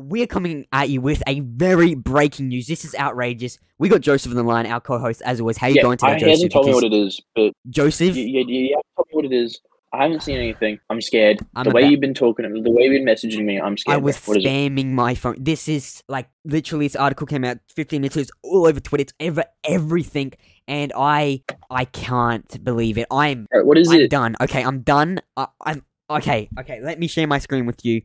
we're coming at you with a very breaking news. This is outrageous. We got Joseph on the line, our co-host, as always. How are you yeah, going today, I, Joseph? hasn't told me what it is, but Joseph, you, you, you have to tell me what it is. I haven't seen anything. I'm scared. I'm the way you've been talking, the way you've been messaging me, I'm scared. I was. What spamming my phone. This is like literally this article came out 15 minutes ago. It's all over Twitter. It's ever everything, and I I can't believe it. I'm Bro, what is I'm it? done. Okay, I'm done. I, I'm okay. Okay, let me share my screen with you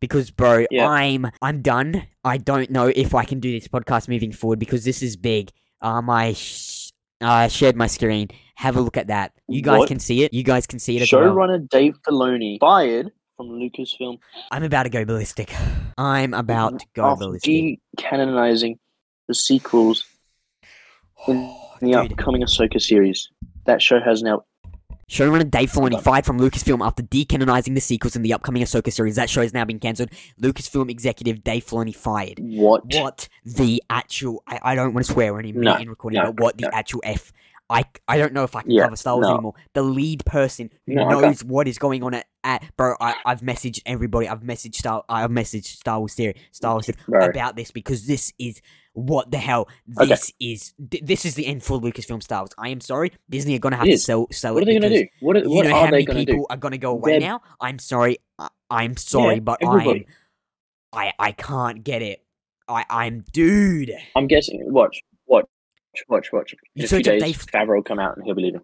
because, bro, Yeah. I'm I'm done. I don't know if I can do this podcast moving forward because this is big. Um, I sh- uh, shared my screen. Have a look at that. You guys What? can see it. You guys can see it as well. Showrunner Dave Filoni fired from Lucasfilm I'm about to go ballistic. I'm about to go after ballistic. decanonizing the sequels in the Dude, upcoming Ahsoka series. That show has now. Showrunner Dave Filoni fired from Lucasfilm after decanonizing the sequels in the upcoming Ahsoka series. That show has now been cancelled. Lucasfilm executive Dave Filoni fired. What? What the actual? I, I don't want to swear any No, in recording, no, but what the actual f? I I don't know if I can Yeah, cover Star Wars no. anymore. The lead person who No, knows what is going on at, at bro. I I've messaged everybody. I've messaged Star. I've messaged Star Wars theory, Star Wars theory about this because this is what the hell. Okay. This is th- this is the end for Lucasfilm Star Wars. I am sorry, Disney are gonna have to sell sell What it are they going to do? What, you what know are how they many going to people do? are gonna go away They're- now. I'm sorry. I, I'm sorry, Yeah, but I'm. I I can't get it. I I'm dude. I'm guessing. Watch, watch, watch, watch. In You a few days, Dave- Favreau will come out and he'll be leaving.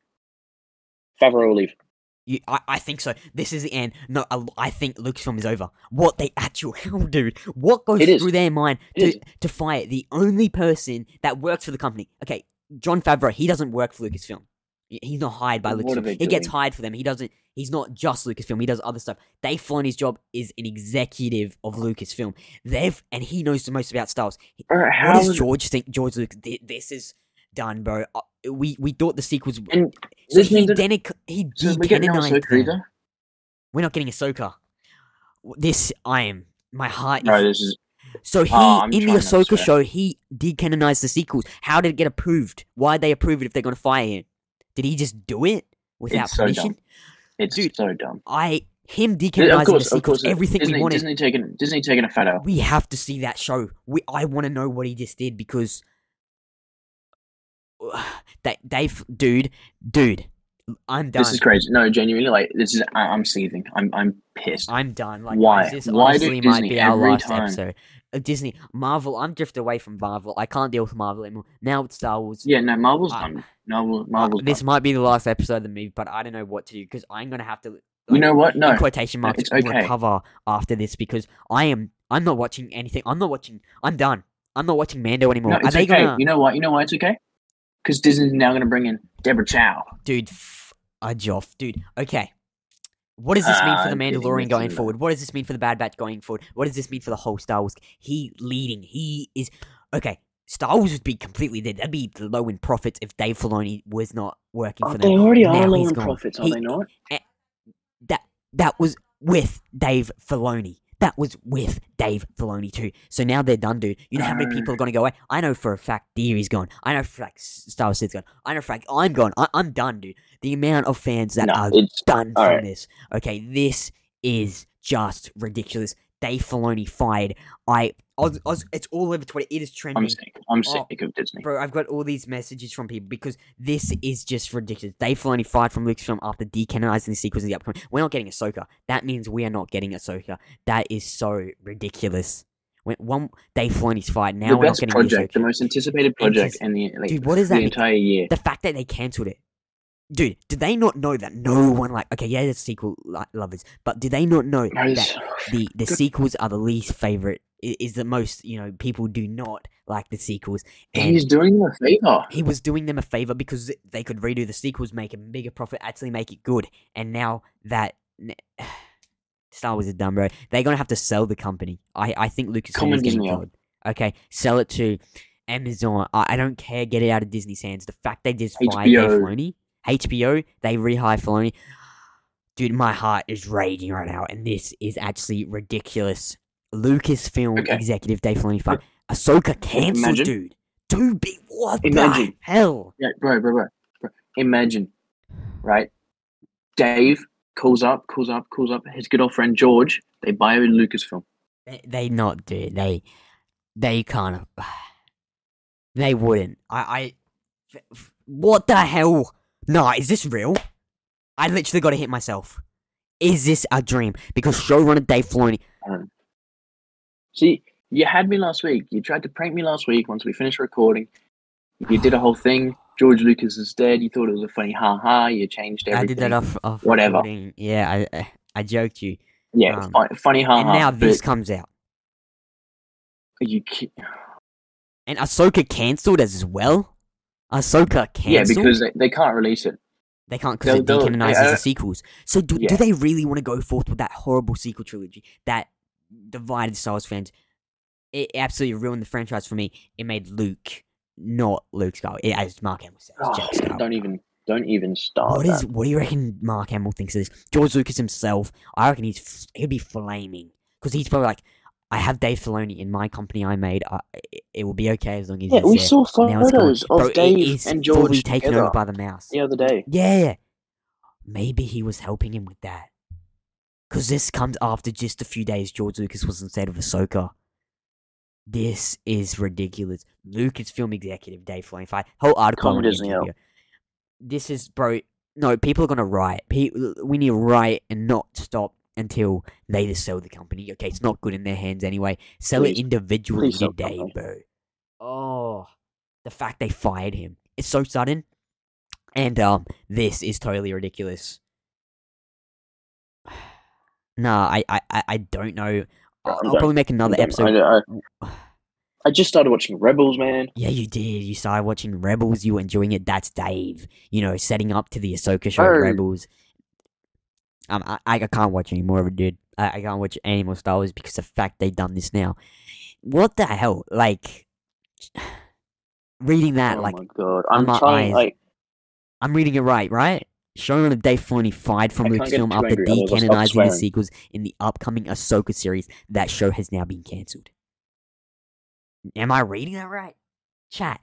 Favreau will leave. You, I, I think so. This is the end. No, I, I think Lucasfilm is over. What they actual hell, dude? What goes through their mind It to, is. to fire the only person that works for the company? Okay, Jon Favreau. He doesn't work for Lucasfilm. He's not hired by What Lucasfilm. He gets hired for them. He doesn't. He's not just Lucasfilm. He does other stuff. Dave Filoni's job is an executive of Lucasfilm. They've and he knows the most about Star Wars. What how does George think? George Lucas. This is done, bro. Uh, We we thought the sequels. And so he denic- he so no decanonized Ahsoka them. We're not getting Ahsoka. This I am. My heart is. This is so he Oh, in the Ahsoka show he decanonized the sequels. How did it get approved? Why did they approve it if they're gonna fire him? Did he just do it without It's so permission? dumb. it's Dude, so dumb. I him decanonizing of course, the of sequels, everything Disney, we wanted. Disney taking Disney taking a fat out. We have to see that show. We I want to know what he just did because that Dave, dude, dude, I'm done. This is crazy. No, genuinely, like this is. I, I'm seething. I'm I'm pissed. I'm done. Like, Why? This Why honestly might Disney be our last time- episode. Uh, Disney, Marvel. I'm drifted away from Marvel. I can't deal with Marvel anymore. Now it's Star Wars. yeah, no, Marvel's Uh, done. Marvel, Uh, Marvel's this done. might be the last episode of the movie, but I don't know what to do because I'm gonna have to. You know what? No, quotation no, marks it's okay. recover after this because I am. I'm not watching anything. I'm not watching. I'm done. I'm not watching Mando anymore. no, Are it's they okay. gonna, You know what? You know why it's okay? Because Disney's now going to bring in Deborah Chow. dude? F- a Joff, dude. Okay. What does this mean for Ah, the Mandalorian going in forward? What does this mean for the Bad Batch going forward? What does this mean for the whole Star Wars? He leading. He is okay. Star Wars would be completely dead. That'd be low in profits if Dave Filoni was not working Oh, for them. they already Now are low he's in gone. profits, are He- they not? That that was with Dave Filoni. That was with Dave Filoni too. So now they're done, dude. You know how many people are gonna go away? I know for a fact Theory's gone. I know for a fact Star Wars is gone. I know for a fact I'm gone. I- I'm done, dude. The amount of fans that No, are done from right. this. Okay, this is just ridiculous. Dave Filoni fired. I, I, was, I was, it's all over Twitter. It is trending. I'm sick. I'm Oh, of Disney. Bro, I've got all these messages from people because this is just ridiculous. Dave Filoni fired from Lucasfilm after decanonizing the sequels in the upcoming. We're not getting Ahsoka. That means we are not getting Ahsoka. That is so ridiculous. When one Dave Filoni's fired, now the we're not getting project, the the most anticipated project Antici- in the like, Dude, what the that mean? entire year. The fact that they cancelled it. Dude, did they not know that no one like okay, yeah, the sequel lo- lovers, but did they not know Bro, that the the sequels are the least favorite? Is the most you know people do not like the sequels, and He's doing them a favor. he was doing them a favor because they could redo the sequels, make a bigger profit, actually make it good. And now that Star Wars is done, bro, they're gonna have to sell the company. I I think Lucasfilm Come is getting killed. Okay, sell it to Amazon. I, I don't care. Get it out of Disney's hands. The fact they just fired Dave. Filoni, HBO, they rehire Filoni. Dude, my heart is raging right now, and this is actually ridiculous. Lucasfilm Okay. executive Dave Filoni fired. Ahsoka cancelled, Imagine- dude. Dude, be what the Imagine. hell? Yeah, bro, bro, bro, bro. Imagine, right? Dave calls up, calls up, calls up his good old friend George. They buy a Lucasfilm. They, they not do. it. They they kind of. They wouldn't. I, I. What the hell? Nah, is this real? I literally got to hit myself. Is this a dream? Because showrunner Dave Filoni. See, you had me last week. You tried to prank me last week once we finished recording. You did a whole thing. George Lucas is dead. You thought it was a funny ha ha. You changed everything. I did that off off Whatever. recording. Yeah, I I, I joked you. Yeah, um, fu- funny ha ha. and now this comes out. you ki- And Ahsoka cancelled as well. Ahsoka can't. yeah, because they, they can't release it. They can't because it decanonizes the sequels. So do, Yeah. do they really want to go forth with that horrible sequel trilogy that divided the Star Wars fans? It absolutely ruined the franchise for me. It made Luke not Luke Skywalker. It, as Mark Hamill says, Oh, Jack don't even don't even start. What that. is? What do you reckon Mark Hamill thinks of this? George Lucas himself, I reckon he's he'd be flaming because he's probably like, I have Dave Filoni in my company I made. I, it, it will be okay as long as Yeah, he's we there. saw Now it's gone. photos Bro, of it Dave and George taken together over by the mouse. the other day. Yeah. Maybe he was helping him with that. Because this comes after just a few days George Lucas was instead of Ahsoka. This is ridiculous. Lucasfilm executive Dave Filoni. If I whole article on Disney, YouTube yo. here. This is bro. No, people are gonna riot. We need to riot and not stop until they just sell the company. Okay, it's not good in their hands anyway. Sell Please. it individually Please today, bro. Oh, the fact they fired him. It's so sudden. And um, this is totally ridiculous. Nah, I, I, I- I don't know. I'll, I'll probably make another I, episode. I, I just started watching Rebels, man. Yeah, you did. You started watching Rebels. You were enjoying it. That's Dave. You know, setting up to the Ahsoka show, Oh. Rebels. Um, I, I can't watch any more of it, dude. I, I can't watch any more Star Wars because of the fact they've done this now. What the hell? Like, reading that, oh like, my god, I'm trying. eyes. Like, I'm reading it right, right? Showrunner Dave Filoni fired from Lucasfilm after decanonizing the sequels in the upcoming Ahsoka series. That show has now been cancelled. Am I reading that right? Chat.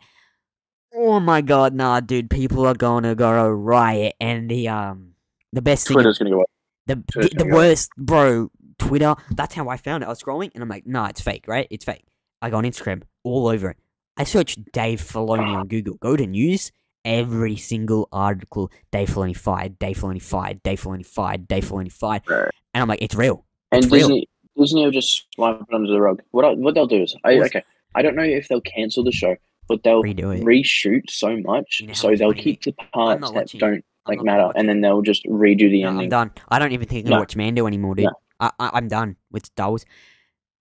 Oh my god, nah, dude. People are gonna go riot, and the um, the best thing, Twitter's gonna go. The the, the worst, bro. Twitter. That's how I found it. I was scrolling, and I'm like, nah, it's fake, right? It's fake. I go on Instagram, all over it. I searched Dave Filoni on Google. Go to news. Every single article, Dave Filoni fired, Dave Filoni fired, Dave Filoni fired, Dave Filoni fired, and I'm like, it's real. And It's real. Disney, Disney will just swipe it under the rug. What I, what they'll do is, I, okay, I don't know if they'll cancel the show, but they'll Redo it. reshoot so much, You know so they'll keep the parts that don't like not matter, and then they'll just redo the No, I'm ending. done. I don't even think I'm gonna watch Mando anymore, dude. No. I, I, I'm done with Star Wars.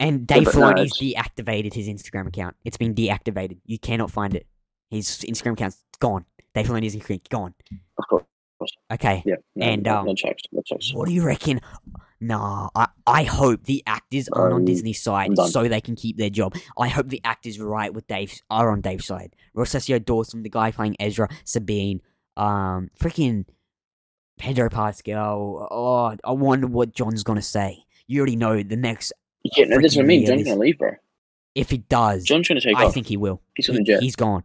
And Dave but no, Filoni's it's- deactivated his Instagram account. It's been deactivated. You cannot find it. His Instagram account's gone. Dave Filoni's Instagram gone. Of course, Okay. yeah. No, And, no, um, no checks, no checks. What do you reckon? Nah, I, I hope the actors aren't on Disney's side so they can keep their job. I hope the actors right with Dave are on Dave's side. Rosario Dawson, the guy playing Ezra, Sabine, um, freaking Pedro Pascal. Oh, I wonder what Jon's gonna say. You already know the next. Yeah, no, that's what I mean. Jon's gonna leave, bro. If he does, Jon's gonna take I off. think he will. He's He- gonna jet. he's gone.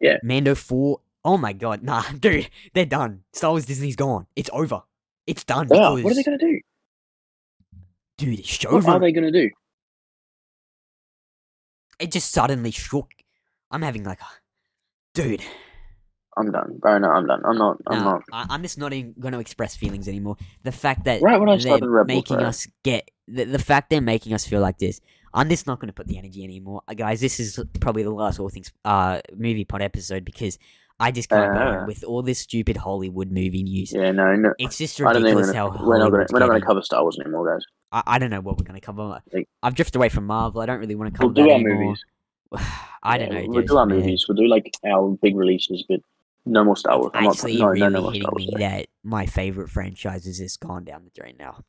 Yeah. Mando four. Oh my god, nah, dude, they're done. Star Wars Disney's gone. It's over. It's done. Are. because, What are they gonna do? dude, it's over. What are they gonna do? It just suddenly shook. I'm having like, a, dude. I'm done, bro. No, I'm done. I'm not. I'm nah, not. I, I'm just not even going to express feelings anymore. The fact that Right when I they're Rebels, making bro. us get the, the fact they're making us feel like this. I'm just not going to put the energy anymore, uh, guys. This is probably the last All Things uh movie pod episode because I just can't go Uh. on with all this stupid Hollywood movie news. Yeah, no, no. It's just I don't think we're ridiculous how we're not not gonna cover Star Wars anymore, guys. I, I don't know what we're going to cover. Like- I've drifted away from Marvel. I don't really want to cover We'll do our anymore. movies. I don't Yeah, know. We'll do our man. movies. We'll do like our big releases, but no more Star Wars. I'm not, actually no, really no, no more hitting me that my favorite franchise is just gone down the drain now.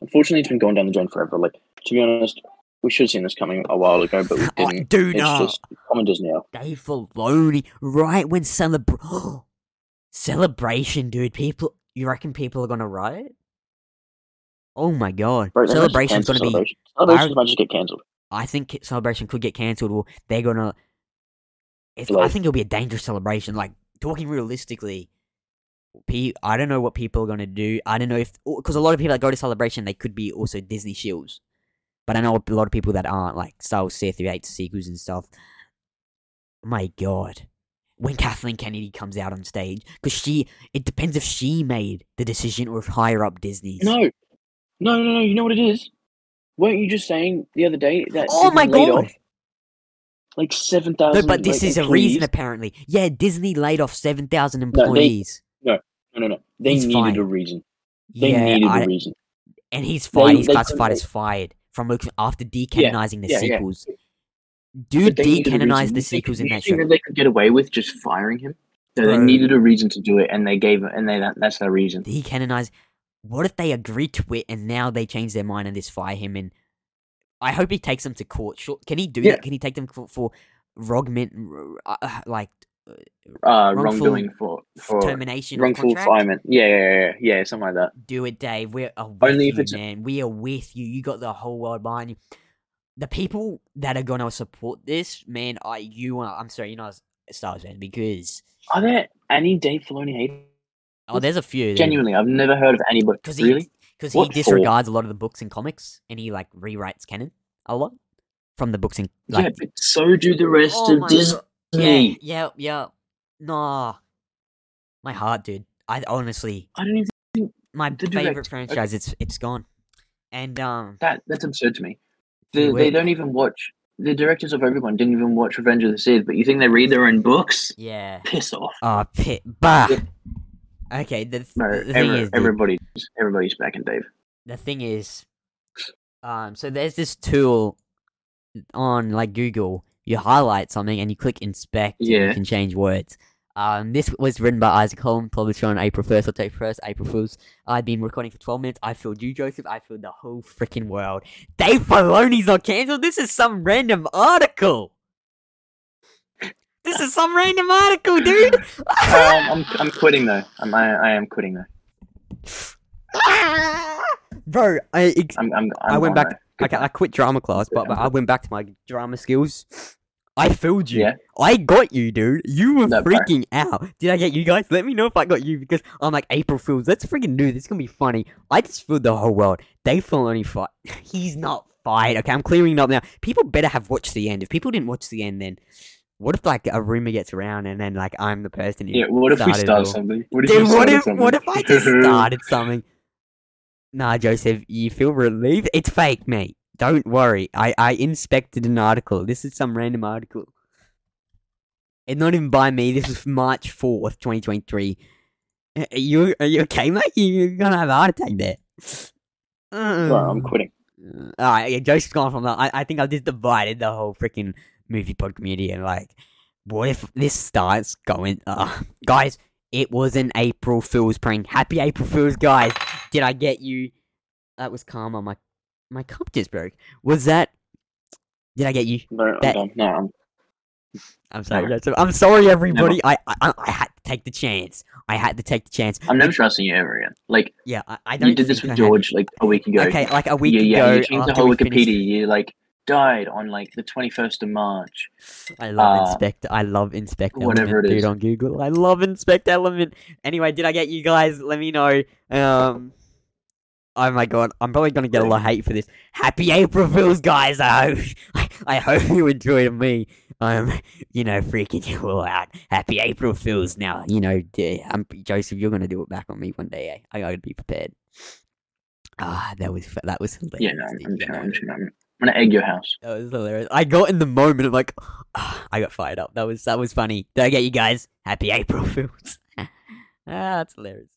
Unfortunately, it's been going down the drain forever. Like to be honest, we should have seen this coming a while ago, but we didn't. Do it's no. just common now. Dave Filoni, right when celebr celebration, dude. People, you reckon people are gonna riot? Oh my god, Bro, they might just celebration's gonna be. Celebration. I- might just get cancelled. I think celebration could get cancelled. Well, they're gonna. It's, I think it'll be a dangerous celebration. Like talking realistically, Pe- I don't know what people are gonna do. I don't know if because a lot of people that go to celebration they could be also Disney shills, but I know a lot of people that aren't like Star Wars Sith through eight sequels and stuff. My God, when Kathleen Kennedy comes out on stage, because she it depends if she made the decision or if higher up Disney's. No, no, no, no. You know what it is? Weren't you just saying the other day that? Oh my God. off Like seven thousand. No, but this like, is a reason apparently. Yeah, Disney laid off seven thousand employees. No, no, no. They He's needed fine. a reason. They yeah, needed I- a reason. and he's fired. They- he's they classified as fired from after decanonizing the yeah, yeah. sequels. But Dude they needed a reason. decanonized the sequels in that show. that they could get away with just firing him. No, they needed a reason to do it, and they gave it, and they that, that's their reason. Decanonized. What if they agreed to it and now they change their mind and just fire him? And I hope he takes them to court. Sure, can he do Yeah. that? Can he take them for, for wrongment, uh, uh, like Uh, Wrongful wrongdoing for for termination, wrongful fireman. Yeah, yeah, yeah, yeah, something like that. Do it, Dave. We're uh, with Only you, if it's- man. We are with you. You got the whole world behind you. The people that are gonna support this, man, I you are. I'm sorry, you're not a Star Wars fan because Are there any Dave Filoni haters? oh, there's a few. Genuinely, I've never heard of anybody. because Really? Because he What for? disregards a lot of the books and comics and he like rewrites canon a lot from the books and like yeah, but so do the rest Oh of Disney. Yeah yeah yeah nah my heart dude I honestly I don't even. think my favorite franchise it's it's gone and um That that's absurd to me. The, they don't even watch. The directors of everyone didn't even watch Revenge of the Sith, but you think they read their own books? yeah Piss off. oh pit bah Yeah. Okay the, th- No, the, every- is everybody's everybody's back in Dave. the thing is um so there's this tool on like google. You highlight something and you click inspect and you Yeah. can change words. Um this was written by isaac holm published on april 1st or take first april fools. I've been recording for 12 minutes. I filled you joseph. I filled the whole freaking world. Dave Filoni's not cancelled this is some random article this is some random article dude um, I'm I'm quitting though. I'm, I I am quitting though. bro i ex- I'm I'm, I'm I went back- though. Okay, I quit drama class, but, but I went back to my drama skills. I filled you. Yeah. I got you, dude. You were No, bro. freaking out. Did I get you guys? Let me know if I got you because I'm like April Fools. Let's freaking do this. It's gonna be funny. I just filled the whole world. They Dave Filoni fight. He's not fired. Okay, I'm clearing it up now. People better have watched the end. If people didn't watch the end, then what if like a rumor gets around and then like I'm the person? Who Yeah. What if we start something? What if Dude, what if something? what if I just started something? Nah, Joseph, you feel relieved? It's fake, mate. Don't worry. I, I inspected an article. This is some random article. It's not even by me. This is March fourth, twenty twenty three. Are you are you okay, mate? You're gonna have a heart attack there. Bro, I'm quitting. All right, yeah, Joseph's gone from that. I, I think I've just divided the whole freaking movie pod community and like, what if this starts going? Uh, guys, it was an April Fool's prank. Happy April Fool's, guys! Did I get you? That was karma. My my cup just broke. Was that? Did I get you? No, I'm done. No, I'm, I'm sorry. No. I'm sorry, everybody. I, I I had to take the chance. I had to take the chance. I'm never trusting you ever again. Like Yeah, I, I don't. you did this with I had- George like a week ago. Okay, like a week yeah, yeah. You changed the whole Wikipedia. finished- You like died on like the 21st of March. I love Uh, inspect. I love inspect whatever element, it dude on Google. I love inspect element. Anyway, did I get you guys? Let me know. Um, oh my god, I'm probably gonna get a lot of hate for this. Happy April Fools, guys! I hope I hope you enjoyed me. I'm, um, you know, freaking you all out. Happy April Fools. Now, you know, I'm Joseph. You're gonna do it back on me one day. Eh? I gotta be prepared. Ah, that was that was hilarious. Yeah, no, I'm, I'm. I'm, I'm gonna egg your house. That was hilarious. I got in the moment of like, I got fired up. That was that was funny. Did I get you guys? Happy April Fools. ah, that's hilarious.